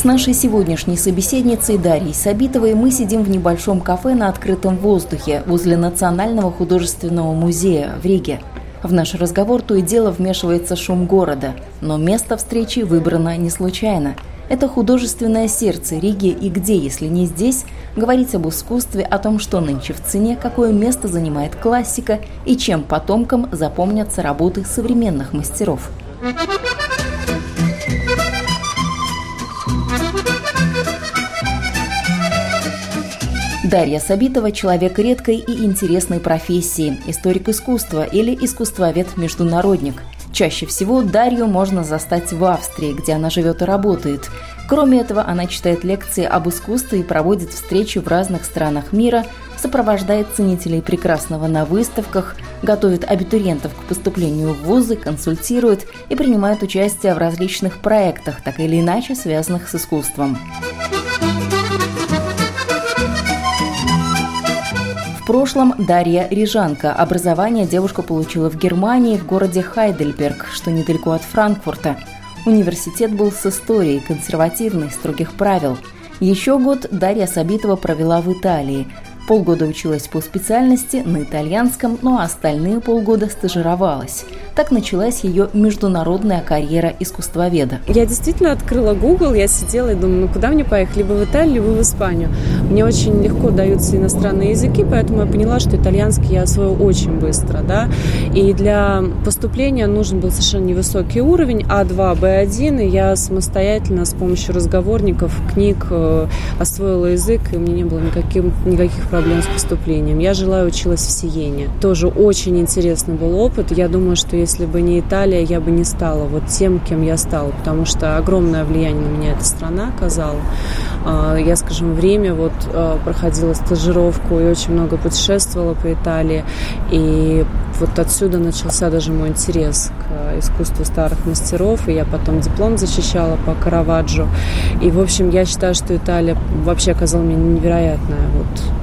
С нашей сегодняшней собеседницей Дарьей Сабитовой мы сидим в небольшом кафе на открытом воздухе возле Национального художественного музея в Риге. В наш разговор то и дело вмешивается шум города, но место встречи выбрано не случайно. Это художественное сердце Риги и где, если не здесь, говорить об искусстве, о том, что нынче в цене, какое место занимает классика и чем потомкам запомнятся работы современных мастеров. Дарья Сабитова – человек редкой и интересной профессии, историк искусства или искусствовед-международник. Чаще всего Дарью можно застать в Австрии, где она живет и работает. Кроме этого, она читает лекции об искусстве и проводит встречи в разных странах мира, сопровождает ценителей прекрасного на выставках, готовит абитуриентов к поступлению в вузы, консультирует и принимает участие в различных проектах, так или иначе связанных с искусством. Прошлом Дарья Рижанка. Образование девушка получила в Германии, в городе Хайдельберг, что недалеко от Франкфурта. Университет был с историей, консервативной, строгих правил. Еще год Дарья Сабитова провела в Италии – Полгода училась по специальности на итальянском, но остальные полгода стажировалась. Так началась ее международная карьера искусствоведа. Я действительно открыла Google, я сидела и думала, ну куда мне поехать, либо в Италию, либо в Испанию. Мне очень легко даются иностранные языки, поэтому я поняла, что итальянский я освою очень быстро. Да? И для поступления нужен был совершенно невысокий уровень А2, Б1, и я самостоятельно с помощью разговорников, книг э, освоила язык, и у меня не было никаких, никаких проблем проблем с поступлением. Я жила и училась в Сиене. Тоже очень интересный был опыт. Я думаю, что если бы не Италия, я бы не стала вот тем, кем я стала, потому что огромное влияние на меня эта страна оказала. А, я, скажем, время вот а, проходила стажировку и очень много путешествовала по Италии. И вот отсюда начался даже мой интерес к искусству старых мастеров. И я потом диплом защищала по Караваджо. И, в общем, я считаю, что Италия вообще оказала мне невероятное вот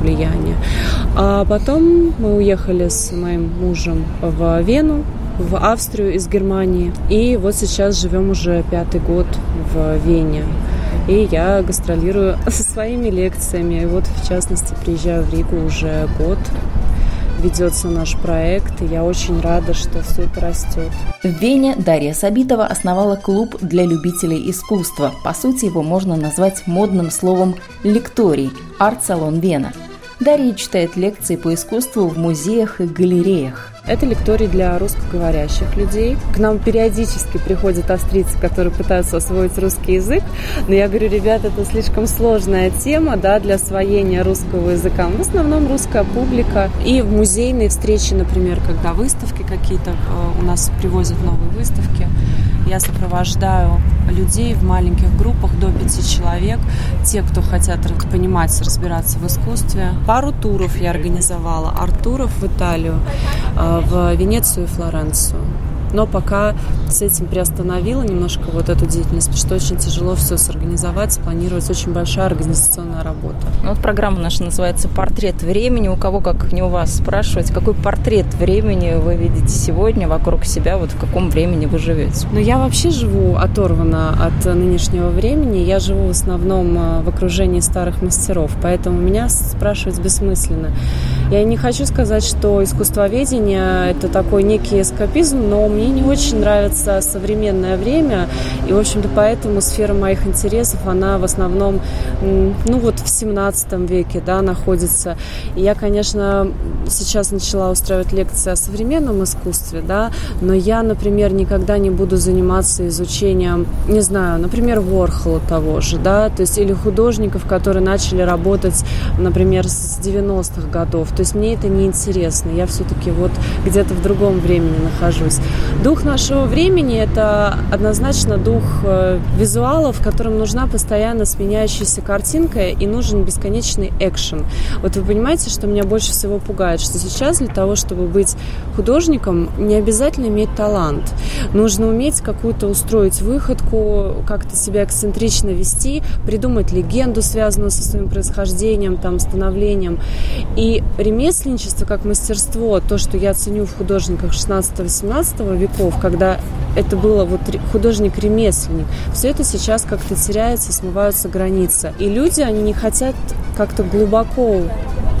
влияние. А потом мы уехали с моим мужем в Вену, в Австрию из Германии. И вот сейчас живем уже пятый год в Вене. И я гастролирую со своими лекциями. И вот, в частности, приезжаю в Ригу уже год ведется наш проект, и я очень рада, что все это растет. В Вене Дарья Сабитова основала клуб для любителей искусства. По сути, его можно назвать модным словом «лекторий» – арт-салон Вена – Дарья читает лекции по искусству в музеях и галереях. Это лекторий для русскоговорящих людей. К нам периодически приходят австрийцы, которые пытаются освоить русский язык. Но я говорю, ребята, это слишком сложная тема да, для освоения русского языка. В основном русская публика. И в музейные встречи, например, когда выставки какие-то э, у нас привозят новые выставки, я сопровождаю людей в маленьких группах до пяти человек, те, кто хотят понимать, разбираться в искусстве. Пару туров я организовала, арт-туров в Италию, э, в Венецию и Флоренцию но пока с этим приостановила немножко вот эту деятельность, потому что очень тяжело все сорганизовать, спланировать, очень большая организационная работа. Ну, вот программа наша называется «Портрет времени». У кого, как не у вас, спрашивать, какой портрет времени вы видите сегодня вокруг себя, вот в каком времени вы живете? Ну, я вообще живу оторвана от нынешнего времени. Я живу в основном э, в окружении старых мастеров, поэтому меня спрашивать бессмысленно. Я не хочу сказать, что искусствоведение – это такой некий эскапизм, но мне не очень нравится современное время, и, в общем-то, поэтому сфера моих интересов, она в основном, ну, вот в 17 веке, да, находится. И я, конечно, сейчас начала устраивать лекции о современном искусстве, да, но я, например, никогда не буду заниматься изучением, не знаю, например, Ворхола того же, да, то есть или художников, которые начали работать, например, с 90-х годов. То есть мне это не интересно. Я все-таки вот где-то в другом времени нахожусь. Дух нашего времени – это однозначно дух э, визуалов, которым нужна постоянно сменяющаяся картинка и нужен бесконечный экшен. Вот вы понимаете, что меня больше всего пугает, что сейчас для того, чтобы быть художником, не обязательно иметь талант. Нужно уметь какую-то устроить выходку, как-то себя эксцентрично вести, придумать легенду, связанную со своим происхождением, там, становлением. И ремесленничество как мастерство, то, что я ценю в художниках 16-18 веков, когда это было вот художник-ремесленник, все это сейчас как-то теряется, смываются границы. И люди, они не хотят как-то глубоко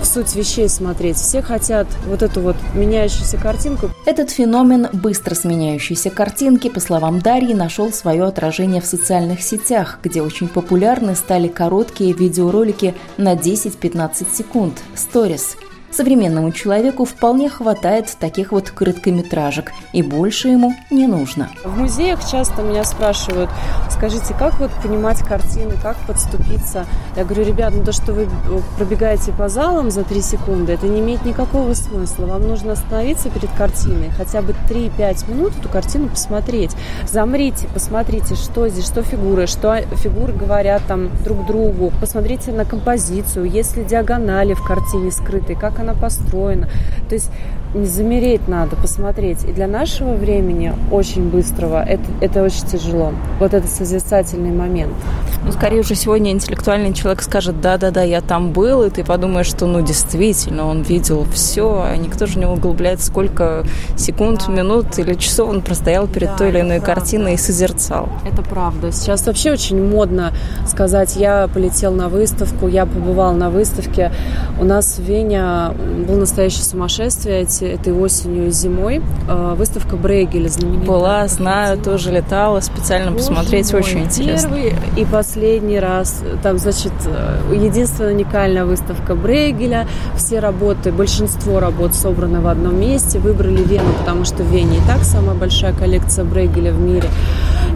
в суть вещей смотреть. Все хотят вот эту вот меняющуюся картинку. Этот феномен быстро сменяющейся картинки, по словам Дарьи, нашел свое отражение в социальных сетях, где очень популярны стали короткие видеоролики на 10-15 секунд – сторис – Современному человеку вполне хватает таких вот короткометражек, и больше ему не нужно. В музеях часто меня спрашивают, скажите, как вот понимать картины, как подступиться? Я говорю, ребят, ну то, что вы пробегаете по залам за 3 секунды, это не имеет никакого смысла. Вам нужно остановиться перед картиной, хотя бы 3-5 минут эту картину посмотреть. Замрите, посмотрите, что здесь, что фигуры, что фигуры говорят там друг другу. Посмотрите на композицию, есть ли диагонали в картине скрытые, как она она построена. То есть замереть надо, посмотреть. И для нашего времени, очень быстрого, это, это очень тяжело. Вот этот созерцательный момент. Ну, скорее уже сегодня интеллектуальный человек скажет, да-да-да, я там был, и ты подумаешь, что, ну, действительно, он видел все, а никто же не углубляет, сколько секунд, да. минут или часов он простоял перед да, той или иной правда. картиной и созерцал. Это правда. Сейчас вообще очень модно сказать, я полетел на выставку, я побывал на выставке. У нас в Вене было настоящее сумасшествие эти, этой осенью и зимой. А, выставка Брейгеля знаменитая. Была, знаю, тоже летала специально Боже посмотреть, мой, очень интересно. Первый и последний раз. Там, значит, единственная уникальная выставка Брейгеля. Все работы, большинство работ собраны в одном месте. Выбрали Вену, потому что в Вене и так самая большая коллекция Брейгеля в мире.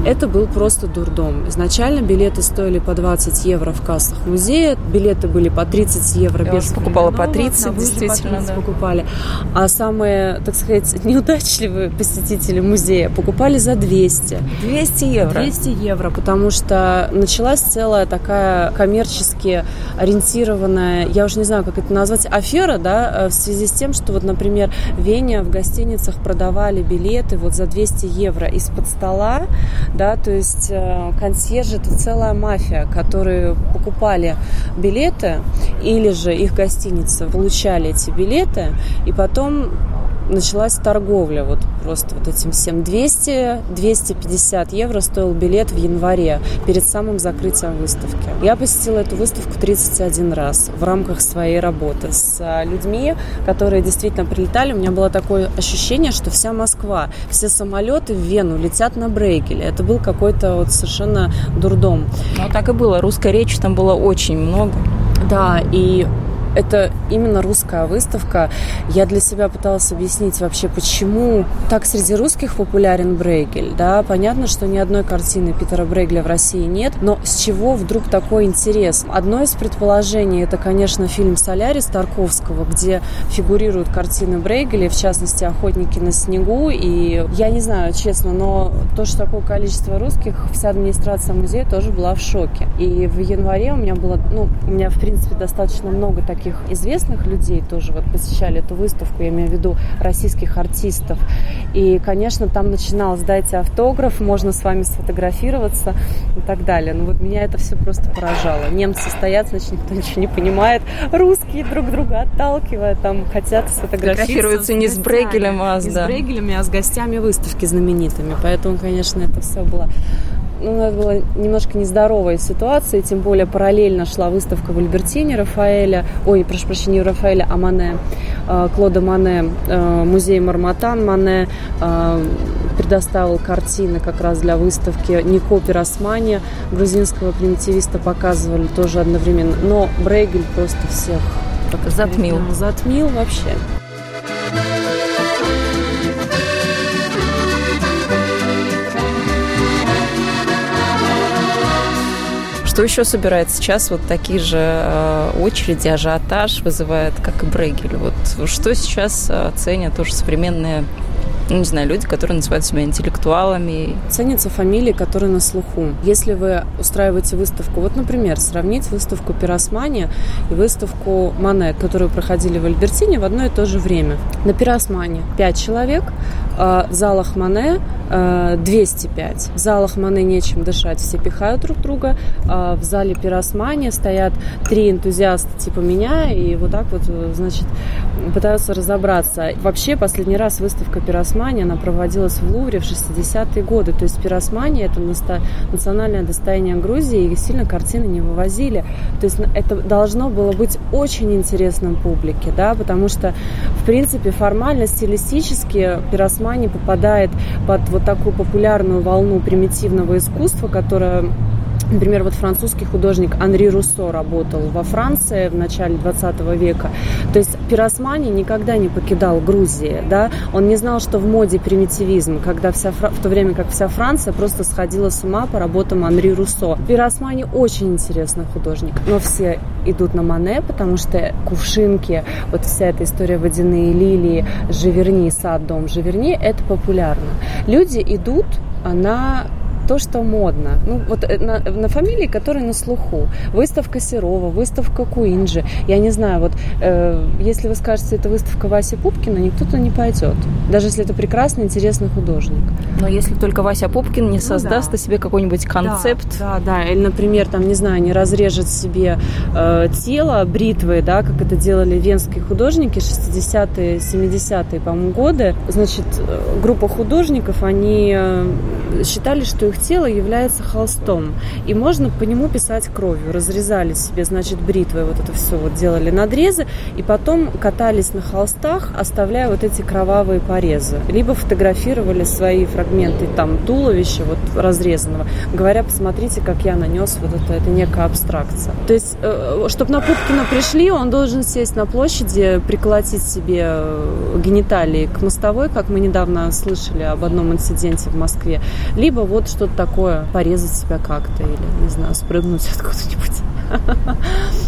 Это был просто дурдом. Изначально билеты стоили по 20 евро в кассах музея, билеты были по 30 евро Я без покупала по 30, действительно, по 30 да. покупали. А самые, так сказать, неудачливые посетители музея покупали за 200. 200 евро? 200 евро, потому что началась целая такая коммерчески ориентированная, я уже не знаю, как это назвать, афера, да, в связи с тем, что вот, например, в Вене в гостиницах продавали билеты вот за 200 евро из-под стола, да, то есть э, консьержи это целая мафия, которые покупали билеты или же их гостиницы получали эти билеты и потом началась торговля вот просто вот этим всем. 200-250 евро стоил билет в январе перед самым закрытием выставки. Я посетила эту выставку 31 раз в рамках своей работы с а, людьми, которые действительно прилетали. У меня было такое ощущение, что вся Москва, все самолеты в Вену летят на Брейгеле. Это был какой-то вот совершенно дурдом. Ну, так и было. Русской речи там было очень много. Да, и это именно русская выставка. Я для себя пыталась объяснить вообще, почему так среди русских популярен Брейгель. Да, понятно, что ни одной картины Питера Брейгеля в России нет, но с чего вдруг такой интерес? Одно из предположений это, конечно, фильм «Солярис» Тарковского, где фигурируют картины Брейгеля, в частности, «Охотники на снегу». И я не знаю, честно, но то, что такое количество русских, вся администрация музея тоже была в шоке. И в январе у меня было, ну, у меня, в принципе, достаточно много таких таких известных людей тоже вот посещали эту выставку, я имею в виду российских артистов. И, конечно, там начиналось «дайте автограф, можно с вами сфотографироваться» и так далее. Ну вот меня это все просто поражало. Немцы стоят, значит, никто ничего не понимает. Русские друг друга отталкивая, там хотят сфотографироваться. не с Брейгелем, а с, да. с Брейгелем, а с гостями выставки знаменитыми. Поэтому, конечно, это все было ну, это была немножко нездоровая ситуация, тем более параллельно шла выставка в Альбертине Рафаэля, ой, прошу прощения, не Рафаэля, а Мане, э, Клода Мане, э, музей Марматан Мане э, предоставил картины как раз для выставки Нико Пиросмани, грузинского примитивиста показывали тоже одновременно, но Брейгель просто всех затмил. Затмил вообще. Что еще собирает сейчас вот такие же э, очереди, ажиотаж вызывает, как и Брейгель? Вот что сейчас э, ценят тоже современные ну, не знаю, люди, которые называют себя интеллектуалами. Ценятся фамилии, которые на слуху. Если вы устраиваете выставку, вот, например, сравнить выставку Пиросмани и выставку Мане, которую проходили в Альбертине в одно и то же время. На Пиросмане 5 человек, в залах Мане 205. Э, в залах Мане нечем дышать, все пихают друг друга. А в зале Пиросмани стоят три энтузиаста типа меня, и вот так вот, значит, пытаются разобраться. Вообще, последний раз выставка Пиросмани, она проводилась в Лувре в 60-е годы. То есть Пиросмани – это национальное достояние Грузии, и сильно картины не вывозили. То есть это должно было быть очень интересным публике, да, потому что, в принципе, формально, стилистически Пиросмани попадает под вот такую популярную волну примитивного искусства, которая Например, вот французский художник Анри Руссо работал во Франции в начале 20 века. То есть Пиросмани никогда не покидал Грузии. Да? Он не знал, что в моде примитивизм, когда вся, в то время как вся Франция просто сходила с ума по работам Анри Руссо. Пиросмани очень интересный художник, но все идут на Мане, потому что кувшинки, вот вся эта история водяные лилии, Живерни, сад, дом Живерни, это популярно. Люди идут на то, что модно. Ну, вот э, на, на фамилии, которые на слуху. Выставка Серова, выставка Куинджи. Я не знаю, вот э, если вы скажете, это выставка Васи Пупкина, никто туда не пойдет. Даже если это прекрасный, интересный художник. Но если только Вася Пупкин не ну, создаст да. себе какой-нибудь концепт. Да, да, да. Или, например, там, не знаю, не разрежет себе э, тело бритвой, да, как это делали венские художники 60-е, 70-е, по-моему, годы. Значит, э, группа художников, они э, считали, что их тело является холстом, и можно по нему писать кровью. Разрезали себе, значит, бритвой вот это все вот делали надрезы, и потом катались на холстах, оставляя вот эти кровавые порезы. Либо фотографировали свои фрагменты там туловища вот разрезанного, говоря, посмотрите, как я нанес вот это, это некая абстракция. То есть, э, чтобы на Пупкина пришли, он должен сесть на площади, приколотить себе э, гениталии к мостовой, как мы недавно слышали об одном инциденте в Москве, либо вот что-то такое, порезать себя как-то или, не знаю, спрыгнуть откуда-нибудь.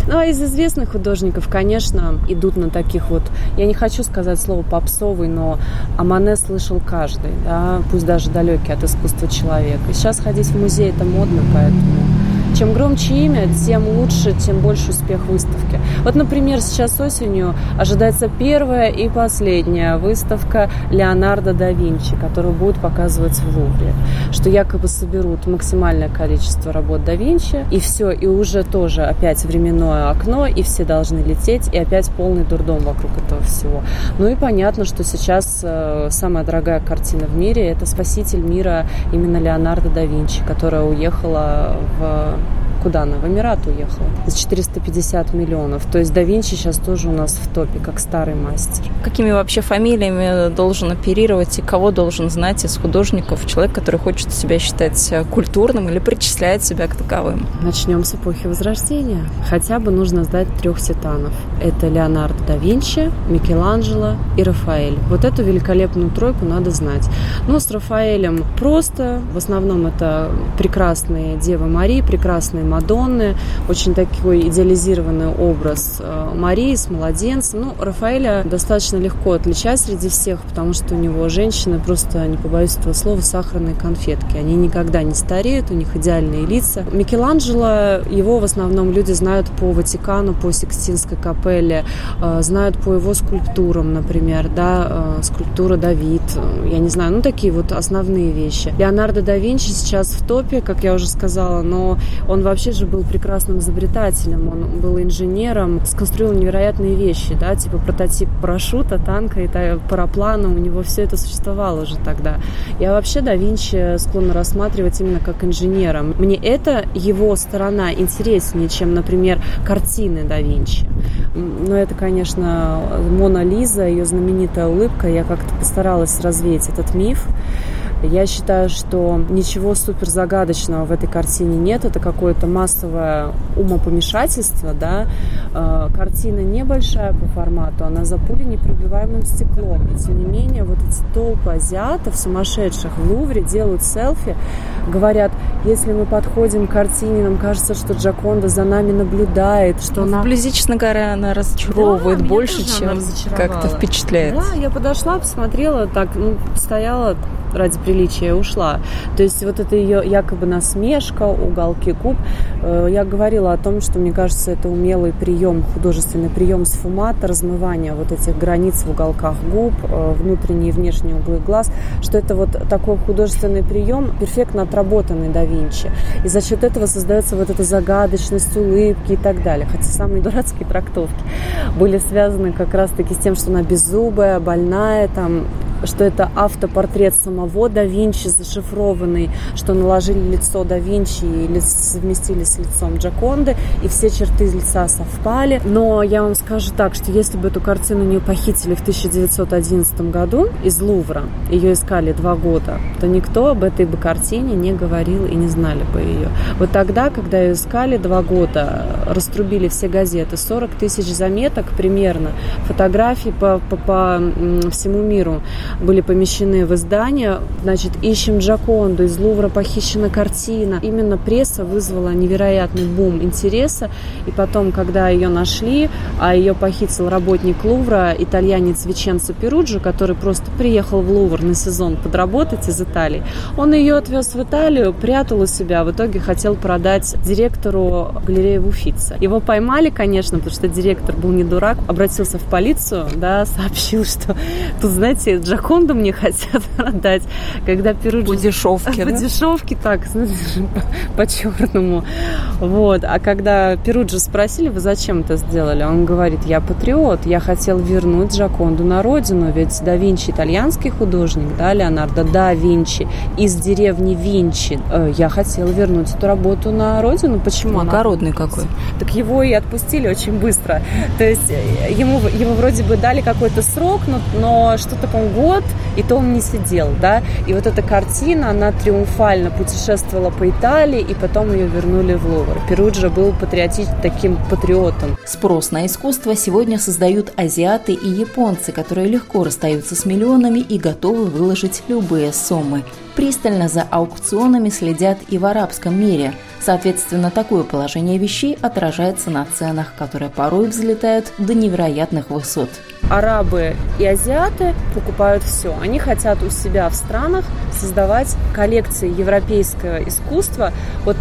Ну, а из известных художников, конечно, идут на таких вот, я не хочу сказать слово попсовый, но Амане слышал каждый, да, пусть даже далекий от искусства человек. Сейчас ходить в музей это модно, поэтому чем громче имя, тем лучше, тем больше успех выставки. Вот, например, сейчас осенью ожидается первая и последняя выставка Леонардо да Винчи, которую будут показывать в Лувре. Что якобы соберут максимальное количество работ да Винчи, и все, и уже тоже опять временное окно, и все должны лететь, и опять полный дурдом вокруг этого всего. Ну и понятно, что сейчас э, самая дорогая картина в мире – это «Спаситель мира» именно Леонардо да Винчи, которая уехала в куда она? В Эмират уехала. За 450 миллионов. То есть да Винчи сейчас тоже у нас в топе, как старый мастер. Какими вообще фамилиями должен оперировать и кого должен знать из художников человек, который хочет себя считать культурным или причисляет себя к таковым? Начнем с эпохи Возрождения. Хотя бы нужно знать трех титанов. Это Леонардо да Винчи, Микеланджело и Рафаэль. Вот эту великолепную тройку надо знать. Но с Рафаэлем просто. В основном это прекрасные Девы Марии, прекрасные Мадонны, очень такой идеализированный образ э, Марии с младенцем. Ну, Рафаэля достаточно легко отличать среди всех, потому что у него женщины просто, не побоюсь этого слова, сахарные конфетки. Они никогда не стареют, у них идеальные лица. Микеланджело, его в основном люди знают по Ватикану, по Сикстинской капелле, э, знают по его скульптурам, например, да, э, скульптура Давид, я не знаю, ну, такие вот основные вещи. Леонардо да Винчи сейчас в топе, как я уже сказала, но он вообще вообще же был прекрасным изобретателем, он был инженером, сконструировал невероятные вещи, да, типа прототип парашюта, танка и параплана, у него все это существовало уже тогда. Я вообще да Винчи склонна рассматривать именно как инженера. Мне это его сторона интереснее, чем, например, картины да Винчи. Но это, конечно, Мона Лиза, ее знаменитая улыбка. Я как-то постаралась развеять этот миф. Я считаю, что ничего супер загадочного в этой картине нет. Это какое-то массовое умопомешательство, да. Э, картина небольшая по формату, она за пулей непробиваемым стеклом. И тем не менее, вот эти толпы азиатов, сумасшедших в Лувре, делают селфи, говорят, если мы подходим к картине, нам кажется, что Джаконда за нами наблюдает, что она... Вблизи, честно говоря, она разочаровывает да, больше, чем как-то впечатляет. Да, я подошла, посмотрела, так, ну, стояла ради приличия ушла. То есть вот это ее якобы насмешка, уголки губ. Э, я говорила о том, что мне кажется, это умелый прием, художественный прием сфумата, размывания вот этих границ в уголках губ, э, внутренние и внешние углы глаз, что это вот такой художественный прием, перфектно отработанный да Винчи. И за счет этого создается вот эта загадочность, улыбки и так далее. Хотя самые дурацкие трактовки были связаны как раз-таки с тем, что она беззубая, больная, там, что это автопортрет самого да Винчи зашифрованный, что наложили лицо да Винчи и совместили с лицом Джаконды, и все черты лица совпали. Но я вам скажу так, что если бы эту картину не похитили в 1911 году из Лувра, ее искали два года, то никто об этой бы картине не говорил и не знали бы ее. Вот тогда, когда ее искали два года, раструбили все газеты, 40 тысяч заметок примерно, фотографий по, по, по всему миру были помещены в издание. Значит, ищем Джаконду, из Лувра похищена картина. Именно пресса вызвала невероятный бум интереса. И потом, когда ее нашли, а ее похитил работник Лувра, итальянец Веченцо Перуджи, который просто приехал в Лувр на сезон подработать из Италии, он ее отвез в Италию, прятал у себя, в итоге хотел продать директору галереи в Уфице. Его поймали, конечно, потому что директор был не дурак, обратился в полицию, да, сообщил, что тут, знаете, Джаконда Джаконду мне хотят продать, когда Перуджи... По дешевке, По да? дешевке, так, по-черному. Вот. А когда Перуджи спросили, вы зачем это сделали? Он говорит, я патриот, я хотел вернуть Джаконду на родину, ведь да Винчи итальянский художник, да, Леонардо да Винчи, из деревни Винчи. Э, я хотел вернуть эту работу на родину. Почему? Благородный какой. Так его и отпустили очень быстро. То есть э, ему, его вроде бы дали какой-то срок, но, но что-то, по-моему, год и то он не сидел, да. И вот эта картина, она триумфально путешествовала по Италии, и потом ее вернули в Лувр. Перуджа был патриотич, таким патриотом. Спрос на искусство сегодня создают азиаты и японцы, которые легко расстаются с миллионами и готовы выложить любые суммы. Пристально за аукционами следят и в арабском мире. Соответственно, такое положение вещей отражается на ценах, которые порой взлетают до невероятных высот арабы и азиаты покупают все. Они хотят у себя в странах создавать коллекции европейского искусства. Вот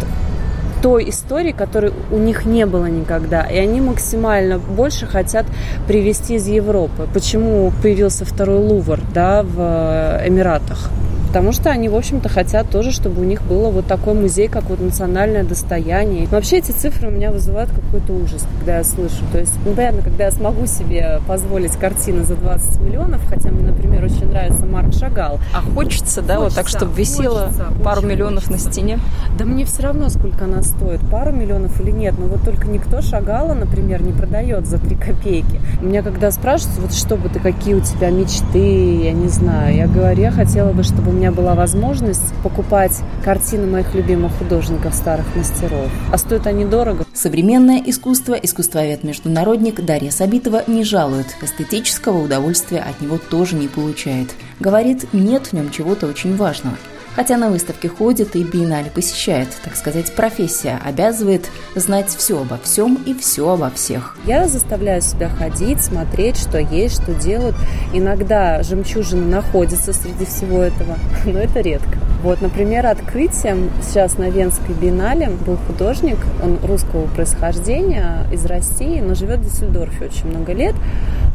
той истории, которой у них не было никогда. И они максимально больше хотят привезти из Европы. Почему появился второй Лувр да, в Эмиратах? Потому что они, в общем-то, хотят тоже, чтобы у них было вот такой музей, как вот национальное достояние. Но вообще эти цифры у меня вызывают какой-то ужас, когда я слышу. То есть, ну, понятно, когда я смогу себе позволить картины за 20 миллионов, хотя мне, например, очень нравится Марк Шагал. А хочется, да, хочется, вот так, чтобы висело хочется, пару миллионов хочется. на стене? Да мне все равно, сколько она стоит, пару миллионов или нет. Но вот только никто Шагала, например, не продает за 3 копейки. Меня когда спрашивают, вот что бы ты, какие у тебя мечты, я не знаю, я говорю, я хотела бы, чтобы меня была возможность покупать картины моих любимых художников, старых мастеров. А стоят они дорого. Современное искусство, искусствовед-международник Дарья Сабитова не жалует. Эстетического удовольствия от него тоже не получает. Говорит, нет в нем чего-то очень важного. Хотя на выставке ходит и биеннале посещает, так сказать, профессия обязывает знать все обо всем и все обо всех. Я заставляю себя ходить, смотреть, что есть, что делают. Иногда жемчужины находятся среди всего этого, но это редко. Вот, например, открытием сейчас на Венской биеннале был художник, он русского происхождения, из России, но живет в Дюссельдорфе очень много лет.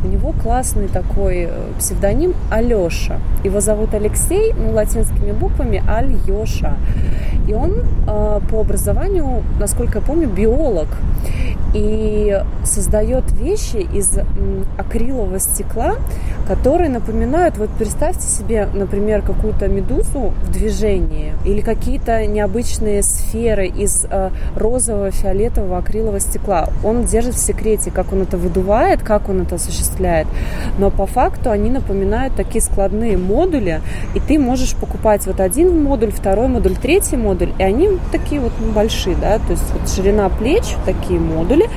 У него классный такой э, псевдоним Алеша. Его зовут Алексей, ну, латинскими буквами Альеша. И он э, по образованию, насколько я помню, биолог. и создает вещи из акрилового стекла, которые напоминают, вот представьте себе, например, какую-то медузу в движении или какие-то необычные сферы из э, розового, фиолетового, акрилового стекла. Он держит в секрете, как он это выдувает, как он это осуществляет. Но по факту они напоминают такие складные модули, и ты можешь покупать вот один модуль, второй модуль, третий модуль, и они такие вот большие, да, то есть вот ширина плеч, такие модули,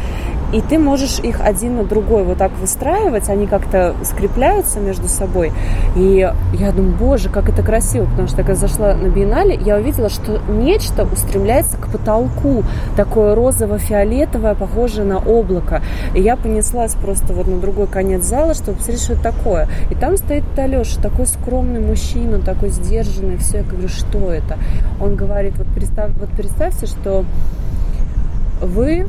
и ты можешь их один на другой вот так выстраивать, они как-то скрепляются между собой. И я думаю, боже, как это красиво, потому что когда зашла на биеннале, я увидела, что нечто устремляется к потолку, такое розово-фиолетовое, похожее на облако. И я понеслась просто вот на другой конец зала, чтобы посмотреть, что это такое. И там стоит Алеша, такой скромный мужчина, такой сдержанный, все. Я говорю, что это? Он говорит, вот, представь, вот представьте, что вы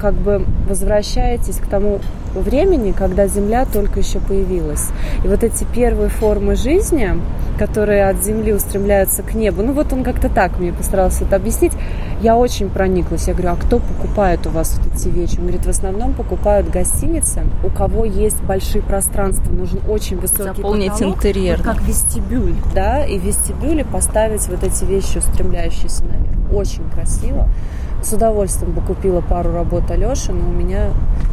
как бы возвращаетесь к тому времени, когда Земля только еще появилась. И вот эти первые формы жизни, которые от Земли устремляются к небу, ну вот он как-то так мне постарался это объяснить, я очень прониклась. Я говорю, а кто покупает у вас вот эти вещи? Он говорит, в основном покупают гостиницы, у кого есть большие пространства, нужен очень высокий Заполнить потолок, интерьер. как вестибюль, да, и в вестибюле поставить вот эти вещи, устремляющиеся наверх. Очень красиво. С удовольствием бы купила пару работ Алеши, но у меня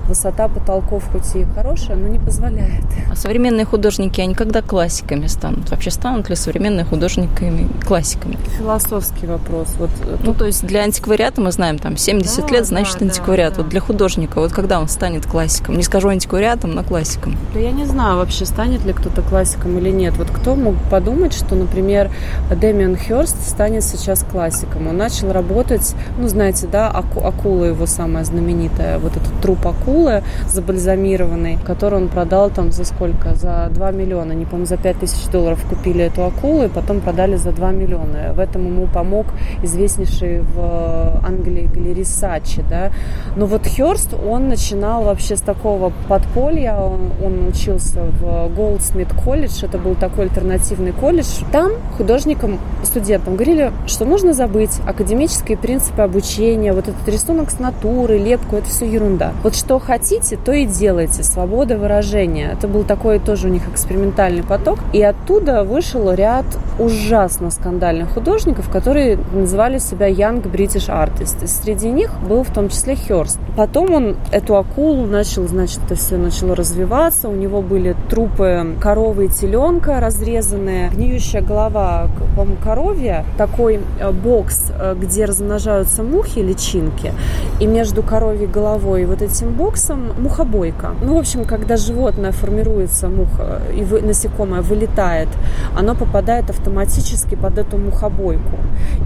высота потолков хоть и хорошая, но не позволяет. А современные художники, они когда классиками станут? Вообще станут ли современные художниками классиками? Философский вопрос. Вот, э, ну, то есть для антиквариата мы знаем, там, 70 да, лет, значит, да, антиквариат. Да, вот для художника, вот когда он станет классиком? Не скажу антиквариатом, но классиком. Да я не знаю вообще, станет ли кто-то классиком или нет. Вот кто мог подумать, что, например, Дэмиан Хёрст станет сейчас классиком? Он начал работать, ну, знаете, да, аку, акула его самая знаменитая, вот этот труп акулы забальзамированный, который он продал там за сколько? За 2 миллиона, не помню, за 5 тысяч долларов купили эту акулу и потом продали за 2 миллиона. В этом ему помог известнейший в Англии галерист Сачи, да. Но вот Хёрст, он начинал вообще с такого подполья, он, он учился в Голдсмит колледж, это был такой альтернативный колледж. Там художникам, студентам говорили, что нужно забыть академические принципы обучения, вот этот рисунок с натуры, лепку, это все ерунда. Вот что хотите, то и делайте. Свобода выражения. Это был такой тоже у них экспериментальный поток. И оттуда вышел ряд ужасно скандальных художников, которые называли себя Young British Artists. И среди них был в том числе Хёрст. Потом он эту акулу начал, значит, это все начало развиваться. У него были трупы коровы и теленка разрезанные, гниющая голова, по-моему, коровья, такой э, бокс, э, где размножаются мухи, личинки, и между коровьей головой и вот этим боксом мухобойка. Ну, в общем, когда животное формируется, муха, и вы, насекомое вылетает, оно попадает автоматически под эту мухобойку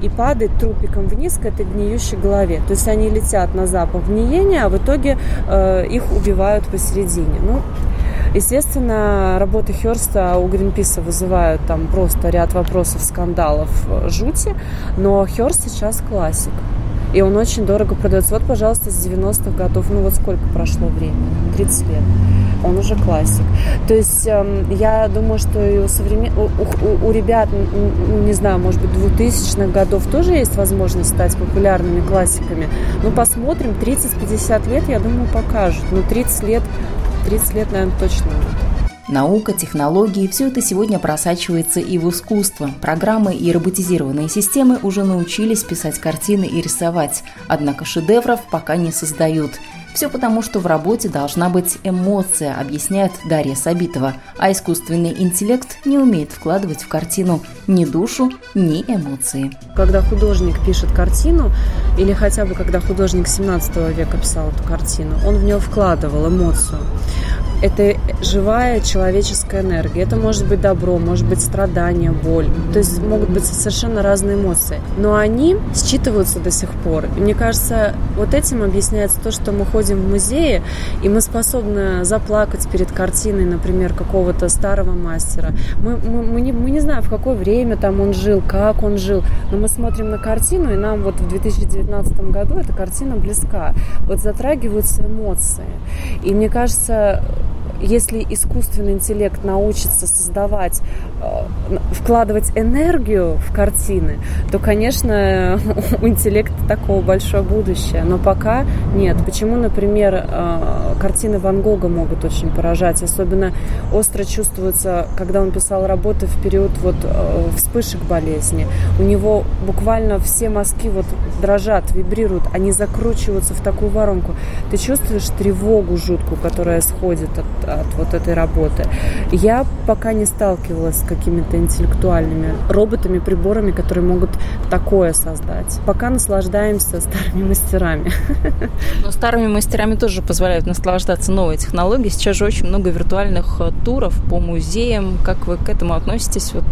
и падает трупиком вниз к этой гниющей голове. То есть они летят на запах гниения, а в итоге э, их убивают посередине. Ну, Естественно, работы Херста у Гринписа вызывают там просто ряд вопросов, скандалов, э, жути, но Херст сейчас классик. И он очень дорого продается. Вот, пожалуйста, с 90-х годов. Ну вот сколько прошло времени? 30 лет. Он уже классик. То есть э, я думаю, что и у, современ... у, у, у ребят, ну, не знаю, может быть, 2000-х годов тоже есть возможность стать популярными классиками. Ну, посмотрим. 30-50 лет, я думаю, покажут. Ну, 30 лет, 30 лет, наверное, точно. Наука, технологии – все это сегодня просачивается и в искусство. Программы и роботизированные системы уже научились писать картины и рисовать, однако шедевров пока не создают. Все потому, что в работе должна быть эмоция, объясняет Дарья Сабитова, а искусственный интеллект не умеет вкладывать в картину ни душу, ни эмоции. Когда художник пишет картину, или хотя бы когда художник 17 века писал эту картину, он в нее вкладывал эмоцию это живая человеческая энергия. Это может быть добро, может быть страдание, боль. То есть могут быть совершенно разные эмоции. Но они считываются до сих пор. И мне кажется, вот этим объясняется то, что мы ходим в музеи, и мы способны заплакать перед картиной, например, какого-то старого мастера. Мы, мы, мы, не, мы не знаем, в какое время там он жил, как он жил, но мы смотрим на картину, и нам вот в 2019 году эта картина близка. Вот затрагиваются эмоции. И мне кажется, если искусственный интеллект научится создавать, э, вкладывать энергию в картины, то, конечно, у интеллекта такого большое будущее. Но пока нет. Почему, например, э, картины Ван Гога могут очень поражать? Особенно остро чувствуется, когда он писал работы в период вот э, вспышек болезни. У него буквально все мазки вот дрожат, вибрируют, они закручиваются в такую воронку. Ты чувствуешь тревогу жуткую, которая сходит от, от вот этой работы. Я пока не сталкивалась с какими-то интеллектуальными роботами, приборами, которые могут такое создать. Пока наслаждаемся старыми мастерами. Но старыми мастерами тоже позволяют наслаждаться новой технологией. Сейчас же очень много виртуальных э, туров по музеям. Как вы к этому относитесь? Вот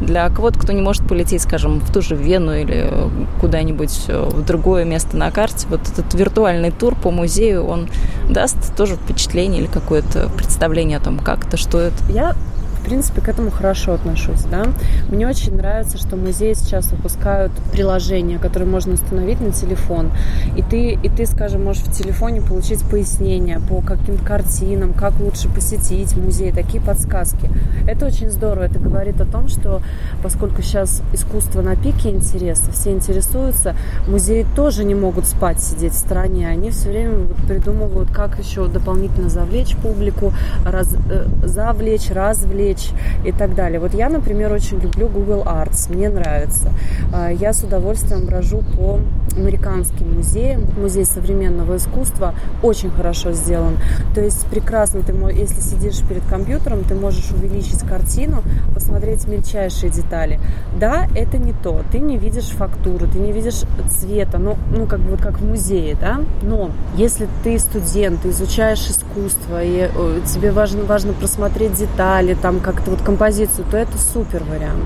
для кого-то, кто не может полететь, скажем, в ту же Вену или э, куда-нибудь э, в другое место на карте, вот этот виртуальный тур по музею, он даст тоже впечатление или какое-то представление о том, как это, что это? Я в принципе, к этому хорошо отношусь, да. Мне очень нравится, что музеи сейчас выпускают приложения, которые можно установить на телефон. И ты, и ты, скажем, можешь в телефоне получить пояснения по каким-то картинам, как лучше посетить музей, такие подсказки. Это очень здорово. Это говорит о том, что поскольку сейчас искусство на пике интереса, все интересуются, музеи тоже не могут спать, сидеть в стране. Они все время придумывают, как еще дополнительно завлечь публику, раз, э, завлечь, развлечь, речь и так далее. Вот я, например, очень люблю Google Arts, мне нравится. А, я с удовольствием брожу по американским музеям. Музей современного искусства очень хорошо сделан. То есть прекрасно, ты, если сидишь перед компьютером, ты можешь увеличить картину, посмотреть мельчайшие детали. Да, это не то. Ты не видишь фактуры, ты не видишь цвета, ну, ну как бы вот как в музее, да. Но если ты студент, ты изучаешь искусство, и э, тебе важно, важно просмотреть детали, там как-то вот композицию, то это супер вариант.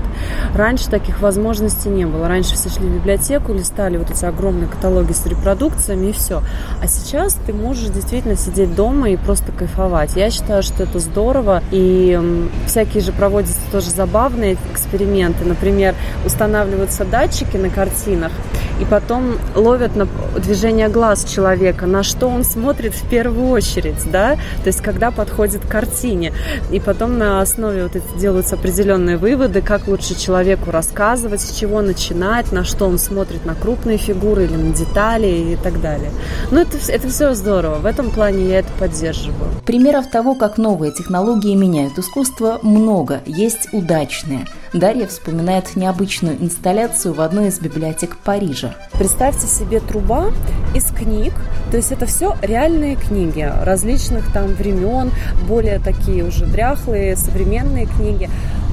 Раньше таких возможностей не было. Раньше все шли в библиотеку, листали вот эти огромные каталоги с репродукциями и все. А сейчас ты можешь действительно сидеть дома и просто кайфовать. Я считаю, что это здорово. И всякие же проводятся тоже забавные эксперименты. Например, устанавливаются датчики на картинах, и потом ловят на движение глаз человека, на что он смотрит в первую очередь, да, то есть когда подходит к картине. И потом на основе вот это делаются определенные выводы, как лучше человеку рассказывать, с чего начинать, на что он смотрит, на крупные фигуры или на детали и так далее. Ну, это, это все здорово. В этом плане я это поддерживаю. Примеров того, как новые технологии меняют искусство, много. Есть удачные. Дарья вспоминает необычную инсталляцию в одной из библиотек Парижа. Представьте себе труба из книг, то есть это все реальные книги различных там времен, более такие уже дряхлые, современные книги.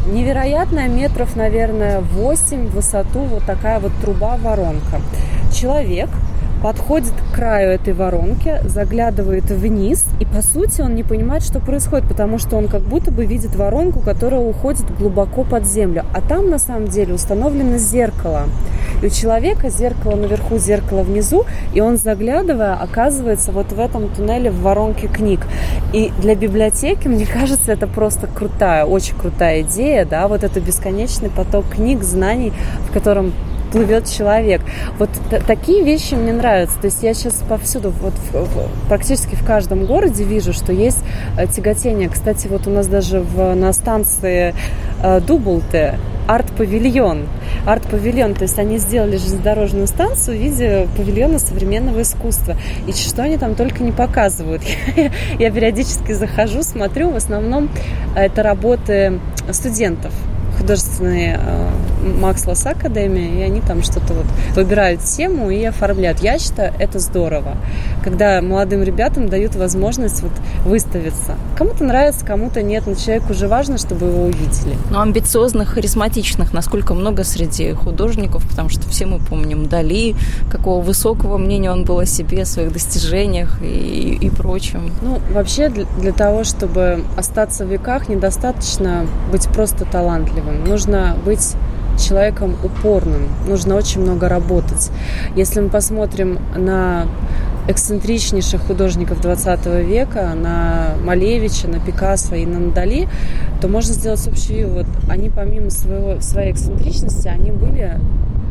Невероятная метров, наверное, 8 в высоту вот такая вот труба-воронка. Человек подходит к краю этой воронки, заглядывает вниз, и по сути он не понимает, что происходит, потому что он как будто бы видит воронку, которая уходит глубоко под землю. А там на самом деле установлено зеркало. И у человека зеркало наверху, зеркало внизу, и он, заглядывая, оказывается вот в этом туннеле в воронке книг. И для библиотеки, мне кажется, это просто крутая, очень крутая идея, да, вот это бесконечный поток книг, знаний, в котором плывет человек. Вот такие вещи мне нравятся. То есть я сейчас повсюду, вот в, практически в каждом городе вижу, что есть э, тяготение. Кстати, вот у нас даже в, на станции э, Дублте арт-павильон. Арт-павильон, то есть они сделали железнодорожную станцию в виде павильона современного искусства. И что они там только не показывают. Я периодически захожу, смотрю, в основном это работы студентов художественные э, Макс Лосс Академия, и они там что-то вот выбирают тему и оформляют. Я считаю, это здорово, когда молодым ребятам дают возможность вот выставиться. Кому-то нравится, кому-то нет, но человеку уже важно, чтобы его увидели. Ну, амбициозных, харизматичных, насколько много среди художников, потому что все мы помним Дали, какого высокого мнения он был о себе, о своих достижениях и, и прочем. Ну, вообще для, для того, чтобы остаться в веках, недостаточно быть просто талантливым. Нужно быть человеком упорным, нужно очень много работать. Если мы посмотрим на эксцентричнейших художников 20 века, на Малевича, на Пикассо и на Надали, то можно сделать общий вывод. Они помимо своего, своей эксцентричности, они были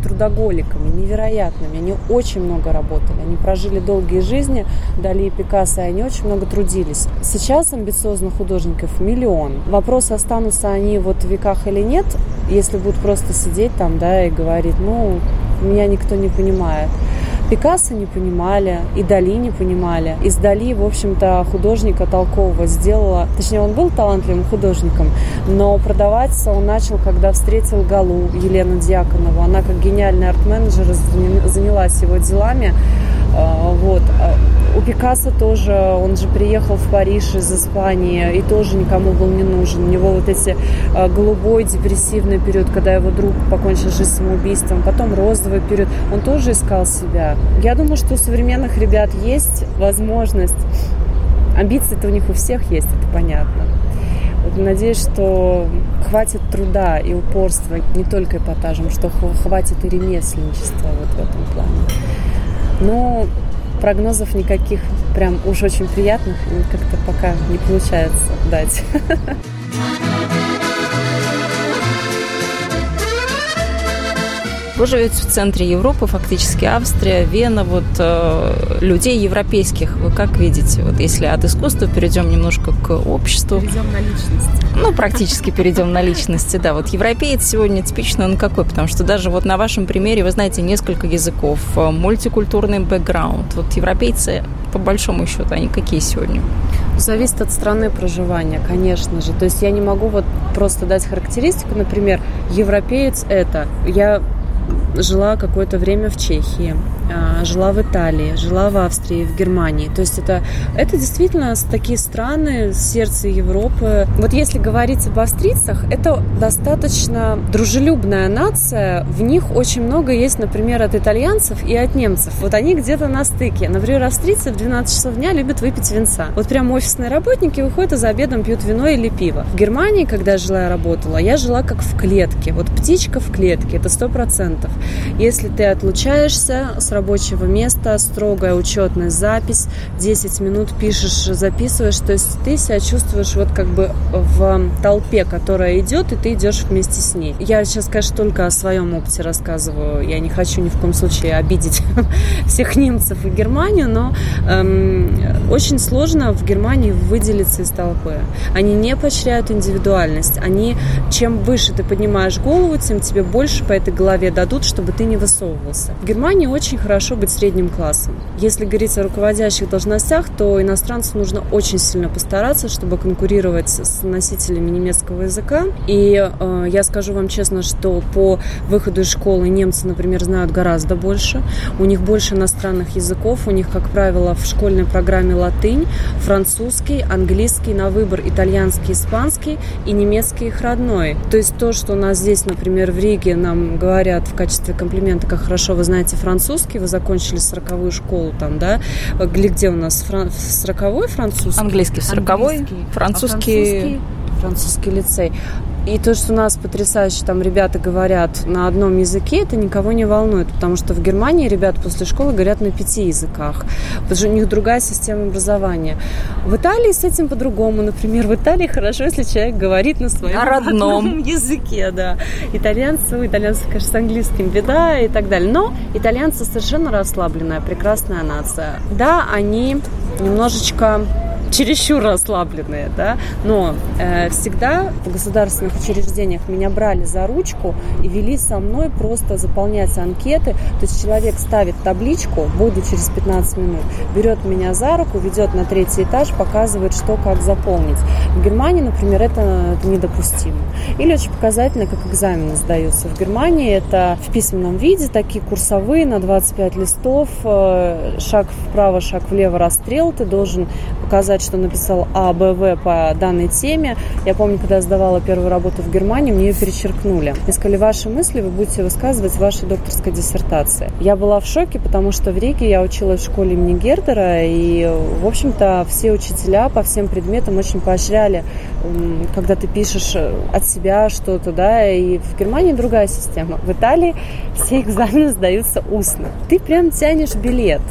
трудоголиками, невероятными. Они очень много работали. Они прожили долгие жизни, Дали и Пикассо, и они очень много трудились. Сейчас амбициозных художников миллион. Вопрос, останутся они вот в веках или нет, если будут просто сидеть там, да, и говорить, ну, меня никто не понимает. Пикассо не понимали, и Дали не понимали. Из Дали, в общем-то, художника толкового сделала, точнее, он был талантливым художником, но продаваться он начал, когда встретил Галу, Елену Дьяконову. Она как гениальный арт-менеджер занялась его делами. А, вот. У Пикассо тоже, он же приехал в Париж из Испании и тоже никому был не нужен. У него вот эти а, голубой депрессивный период, когда его друг покончил жизнь самоубийством, потом розовый период, он тоже искал себя. Я думаю, что у современных ребят есть возможность, амбиции-то у них у всех есть, это понятно. Вот надеюсь, что хватит труда и упорства не только эпатажем, что хватит и ремесленничества вот в этом плане. Но прогнозов никаких прям уж очень приятных как-то пока не получается дать. Вы живете в центре Европы, фактически Австрия, Вена, вот э, людей европейских вы как видите? Вот если от искусства перейдем немножко к обществу. Перейдем на личности. Ну, практически перейдем на личности, да. Вот европеец сегодня типично он какой? Потому что даже вот на вашем примере вы знаете несколько языков, э, мультикультурный бэкграунд. Вот европейцы, по большому счету, они какие сегодня? Зависит от страны проживания, конечно же. То есть я не могу вот просто дать характеристику, например, европеец это. Я жила какое-то время в Чехии, жила в Италии, жила в Австрии, в Германии. То есть это, это действительно такие страны, сердце Европы. Вот если говорить об австрийцах, это достаточно дружелюбная нация. В них очень много есть, например, от итальянцев и от немцев. Вот они где-то на стыке. Например, австрийцы в 12 часов дня любят выпить винца. Вот прям офисные работники выходят и за обедом пьют вино или пиво. В Германии, когда жила и работала, я жила как в клетке. Вот птичка в клетке, это сто процентов. Если ты отлучаешься с рабочего места, строгая учетная запись, 10 минут пишешь, записываешь, то есть ты себя чувствуешь вот как бы в толпе, которая идет, и ты идешь вместе с ней. Я сейчас, конечно, только о своем опыте рассказываю, я не хочу ни в коем случае обидеть всех немцев и Германию, но эм, очень сложно в Германии выделиться из толпы. Они не поощряют индивидуальность, они, чем выше ты поднимаешь голову, тем тебе больше по этой голове дадут, чтобы ты не высовывался. В Германии очень хорошо быть средним классом. Если говорить о руководящих должностях, то иностранцу нужно очень сильно постараться, чтобы конкурировать с носителями немецкого языка. И э, я скажу вам честно, что по выходу из школы немцы, например, знают гораздо больше. У них больше иностранных языков. У них, как правило, в школьной программе латынь, французский, английский, на выбор итальянский, испанский и немецкий их родной. То есть то, что у нас здесь, например, в Риге нам говорят в качестве комплимента, как хорошо вы знаете французский, вы закончили сороковую школу там, да, где у нас сороковой французский? Английский сороковой, французский... А французский французский лицей. И то, что у нас потрясающе там ребята говорят на одном языке, это никого не волнует, потому что в Германии ребята после школы говорят на пяти языках, потому что у них другая система образования. В Италии с этим по-другому. Например, в Италии хорошо, если человек говорит на своем на родном языке, да. Итальянцы, у итальянцев, конечно, с английским беда и так далее. Но итальянцы совершенно расслабленная, прекрасная нация. Да, они немножечко чересчур расслабленные, да, но э, всегда в государственных учреждениях меня брали за ручку и вели со мной просто заполнять анкеты, то есть человек ставит табличку, буду через 15 минут, берет меня за руку, ведет на третий этаж, показывает, что как заполнить. В Германии, например, это, недопустимо. Или очень показательно, как экзамены сдаются. В Германии это в письменном виде, такие курсовые на 25 листов, э, шаг вправо, шаг влево, расстрел, ты должен показать, что написал А, Б, В по данной теме. Я помню, когда я сдавала первую работу в Германии, мне ее перечеркнули. И сказали, ваши мысли вы будете высказывать в вашей докторской диссертации. Я была в шоке, потому что в Риге я училась в школе имени Гердера, и, в общем-то, все учителя по всем предметам очень поощряли, когда ты пишешь от себя что-то, да, и в Германии другая система. В Италии все экзамены сдаются устно. Ты прям тянешь билет.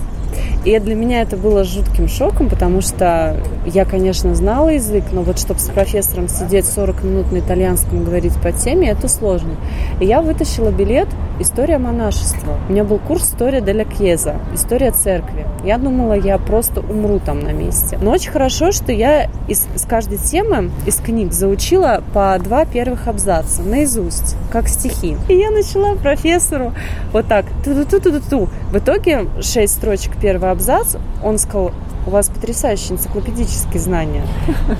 И для меня это было жутким шоком, потому что я, конечно, знала язык, но вот чтобы с профессором сидеть 40 минут на итальянском говорить по теме, это сложно. И я вытащила билет «История монашества». У меня был курс «История деля Кьеза», «История церкви». Я думала, я просто умру там на месте. Но очень хорошо, что я из, из каждой темы, из книг заучила по два первых абзаца наизусть, как стихи. И я начала профессору вот так, ту-ту-ту-ту-ту. В итоге шесть строчек первого абзац, он сказал, у вас потрясающие энциклопедические знания.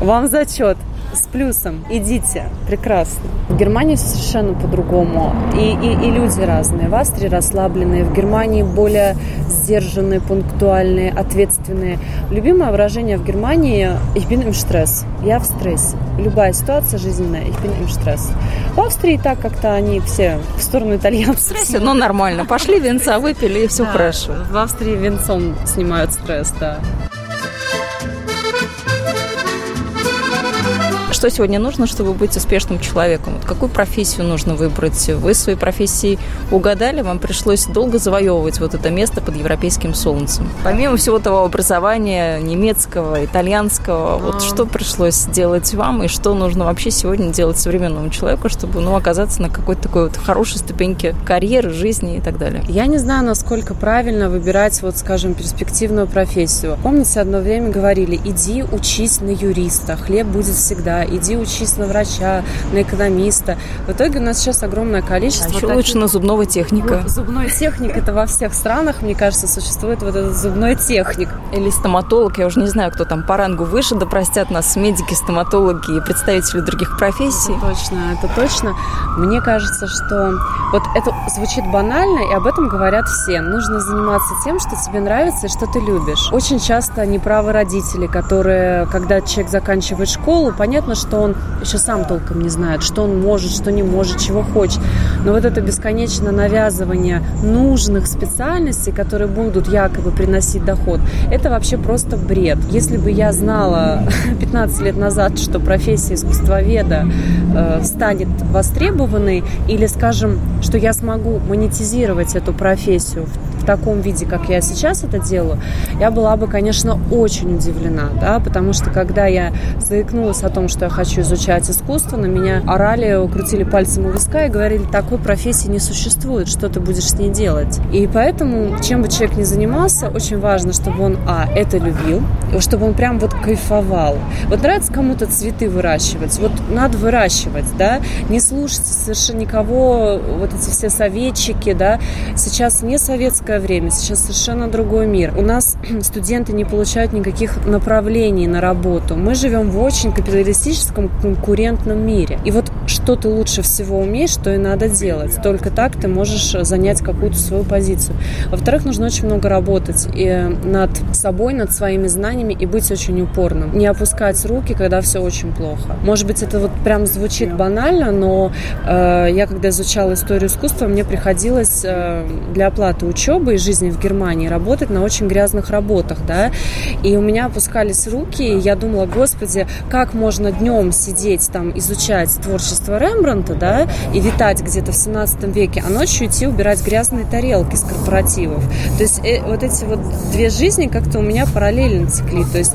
Вам зачет с плюсом. Идите. Прекрасно. В Германии совершенно по-другому. И, и, и люди разные. В Австрии расслабленные, в Германии более сдержанные, пунктуальные, ответственные. Любимое выражение в Германии «Ich bin im Stress». Я в стрессе. Любая ситуация жизненная «Ich bin im Stress». В Австрии так как-то они все в сторону итальянцев. Все, ну нормально. Пошли венца выпили и все Да, хорошо. В Австрии венцом снимают стресс, да. Что сегодня нужно, чтобы быть успешным человеком? Вот какую профессию нужно выбрать? Вы своей профессии угадали? Вам пришлось долго завоевывать вот это место под европейским солнцем. Помимо всего того образования немецкого, итальянского, вот А. что пришлось сделать вам и что нужно вообще сегодня делать современному человеку, чтобы ну, оказаться на какой-то такой вот хорошей ступеньке карьеры, жизни и так далее? Я не знаю, насколько правильно выбирать, вот, скажем, перспективную профессию. Помните, одно время говорили, иди учись на юриста, хлеб будет всегда, иди учись на врача, на экономиста. В итоге у нас сейчас огромное А количество еще таких- лучше на зубного техника. Зубной техник это во всех странах, мне кажется, существует вот этот зубной техник. Или стоматолог, я уже не знаю, кто там по рангу выше, да простят нас медики, стоматологи и представители других профессий. Это точно, это точно. Мне кажется, что вот это звучит банально, и об этом говорят все. Нужно заниматься тем, что тебе нравится и что ты любишь. Очень часто неправы родители, которые, когда человек заканчивает школу, понятно, что он еще сам толком не знает, что он может, что не может, чего хочет. Но вот это бесконечное навязывание нужных специальностей, которые будут якобы приносить доход, это вообще просто бред. Если бы я знала 15 лет назад, что профессия искусствоведа э, станет востребованной, или, скажем, что я смогу монетизировать эту профессию в, в таком виде, как я сейчас это делаю, я была бы, конечно, очень удивлена, да, потому что когда я заикнулась о том, что я хочу изучать искусство, на меня орали, крутили пальцем у виска и говорили, такой профессии не существует, что ты будешь с ней делать. И поэтому, чем бы человек ни занимался, очень важно, чтобы он, а, это любил, чтобы он прям вот кайфовал. Вот нравится кому-то цветы выращивать, вот надо выращивать, да, не слушайте совершенно никого, вот эти все советчики, да, сейчас не советское время, сейчас совершенно другой мир. У нас студенты не получают никаких направлений на работу. Мы живем в очень капиталистическом конкурентном мире. И вот что ты лучше всего умеешь, что и надо делать. Только так ты можешь занять какую-то свою позицию. Во-вторых, нужно очень много работать и над собой, над своими знаниями и быть очень упорным. Не опускать руки, когда все очень плохо. Может быть, это вот прям звучит банально, но э, я, когда изучала историю искусства, мне приходилось э, для оплаты учебы и жизни в Германии работать на очень грязных работах, да, и у меня опускались руки, и я думала, господи, как можно днем сидеть там, изучать творчество Рембранта, да, и витать где-то в 17 веке, а ночью идти убирать грязные тарелки с корпоративов. То есть э, вот эти вот две жизни как-то у меня параллельно текли, то есть,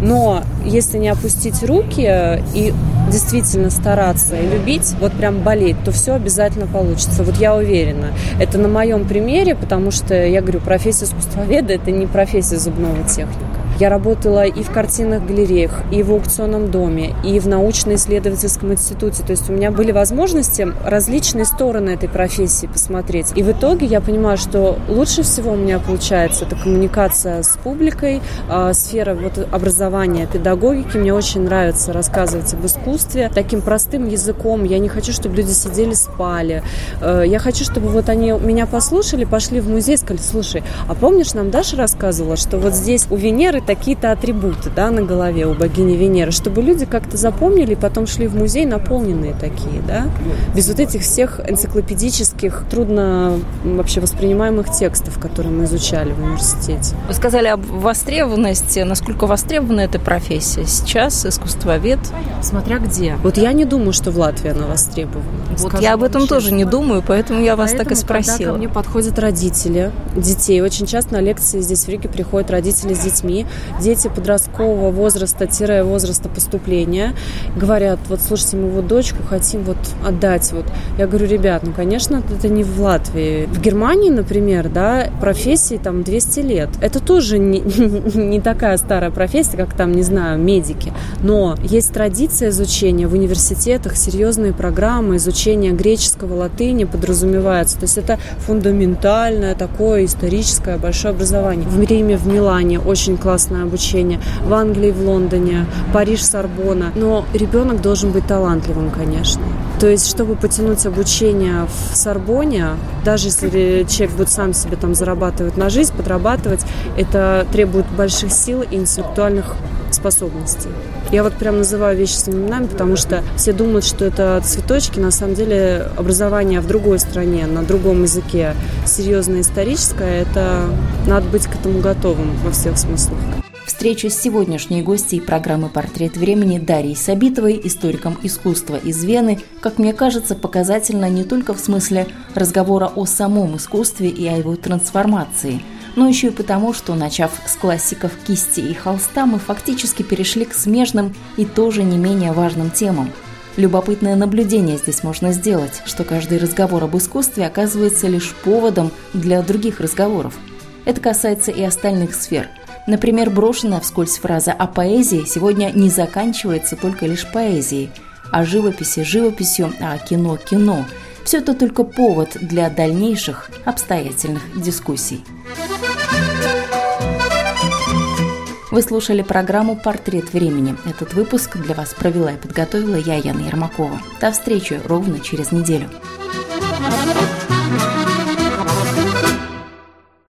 но если не опустить руки и действительно стараться и любить, вот прям болеть, то все обязательно получится. Вот я уверена. Это на моем примере, потому что, я говорю, профессия искусствоведа – это не профессия зубного техника. Я работала и в картинных галереях, и в аукционном доме, и в научно-исследовательском институте. То есть у меня были возможности различные стороны этой профессии посмотреть. И в итоге я понимаю, что лучше всего у меня получается это коммуникация с публикой, э, сфера вот образования, педагогики. Мне очень нравится рассказывать об искусстве таким простым языком. Я не хочу, чтобы люди сидели, спали. Э, я хочу, чтобы вот они меня послушали, пошли в музей сказали, слушай, а помнишь, нам Даша рассказывала, что вот здесь у Венеры такие-то атрибуты да, на голове у богини Венеры, чтобы люди как-то запомнили и потом шли в музей наполненные такие, да, без вот этих всех энциклопедических, трудно вообще воспринимаемых текстов, которые мы изучали в университете. Вы сказали об востребованности. Насколько востребована эта профессия сейчас, искусствовед? Смотря где. Вот я не думаю, что в Латвии она востребована. Вот я об этом честно. тоже не думаю, поэтому я вас поэтому, так и спросила. Когда ко мне подходят родители детей, очень часто на лекции здесь в Риге приходят родители с детьми, дети подросткового возраста-возраста поступления, говорят, вот слушайте, мы вот дочку хотим вот отдать. Вот. Я говорю, ребят, ну, конечно, это не в Латвии. В Германии, например, да, профессии там 200 лет. Это тоже не, не такая старая профессия, как там, не знаю, медики. Но есть традиция изучения в университетах, серьезные программы изучения греческого, латыни подразумевается. То есть это фундаментальное такое историческое большое образование. В Риме, в Милане очень классное обучение. В Англии, в Лондоне, Париж, Сорбона. Но ребенок должен быть талантливым, конечно. То есть, чтобы потянуть обучение в Сорбоне, даже если человек будет сам себе там зарабатывать на жизнь, подрабатывать, это требует больших сил и интеллектуальных способностей. Я вот прям называю вещи своими именами, потому что все думают, что это цветочки. На самом деле образование в другой стране, на другом языке, серьезное историческое, это надо быть к этому готовым во всех смыслах. Встреча с сегодняшней гостьей программы «Портрет времени» Дарьей Сабитовой, историком искусства из Вены, как мне кажется, показательно не только в смысле разговора о самом искусстве и о его трансформации – но еще и потому, что, начав с классиков кисти и холста, мы фактически перешли к смежным и тоже не менее важным темам. Любопытное наблюдение здесь можно сделать, что каждый разговор об искусстве оказывается лишь поводом для других разговоров. Это касается и остальных сфер. Например, брошенная вскользь фраза о поэзии сегодня не заканчивается только лишь поэзией, о живописи – живописью, а кино – кино. Все это только повод для дальнейших обстоятельных дискуссий. Вы слушали программу «Портрет времени». Этот выпуск для вас провела и подготовила я, Яна Ермакова. До встречи ровно через неделю.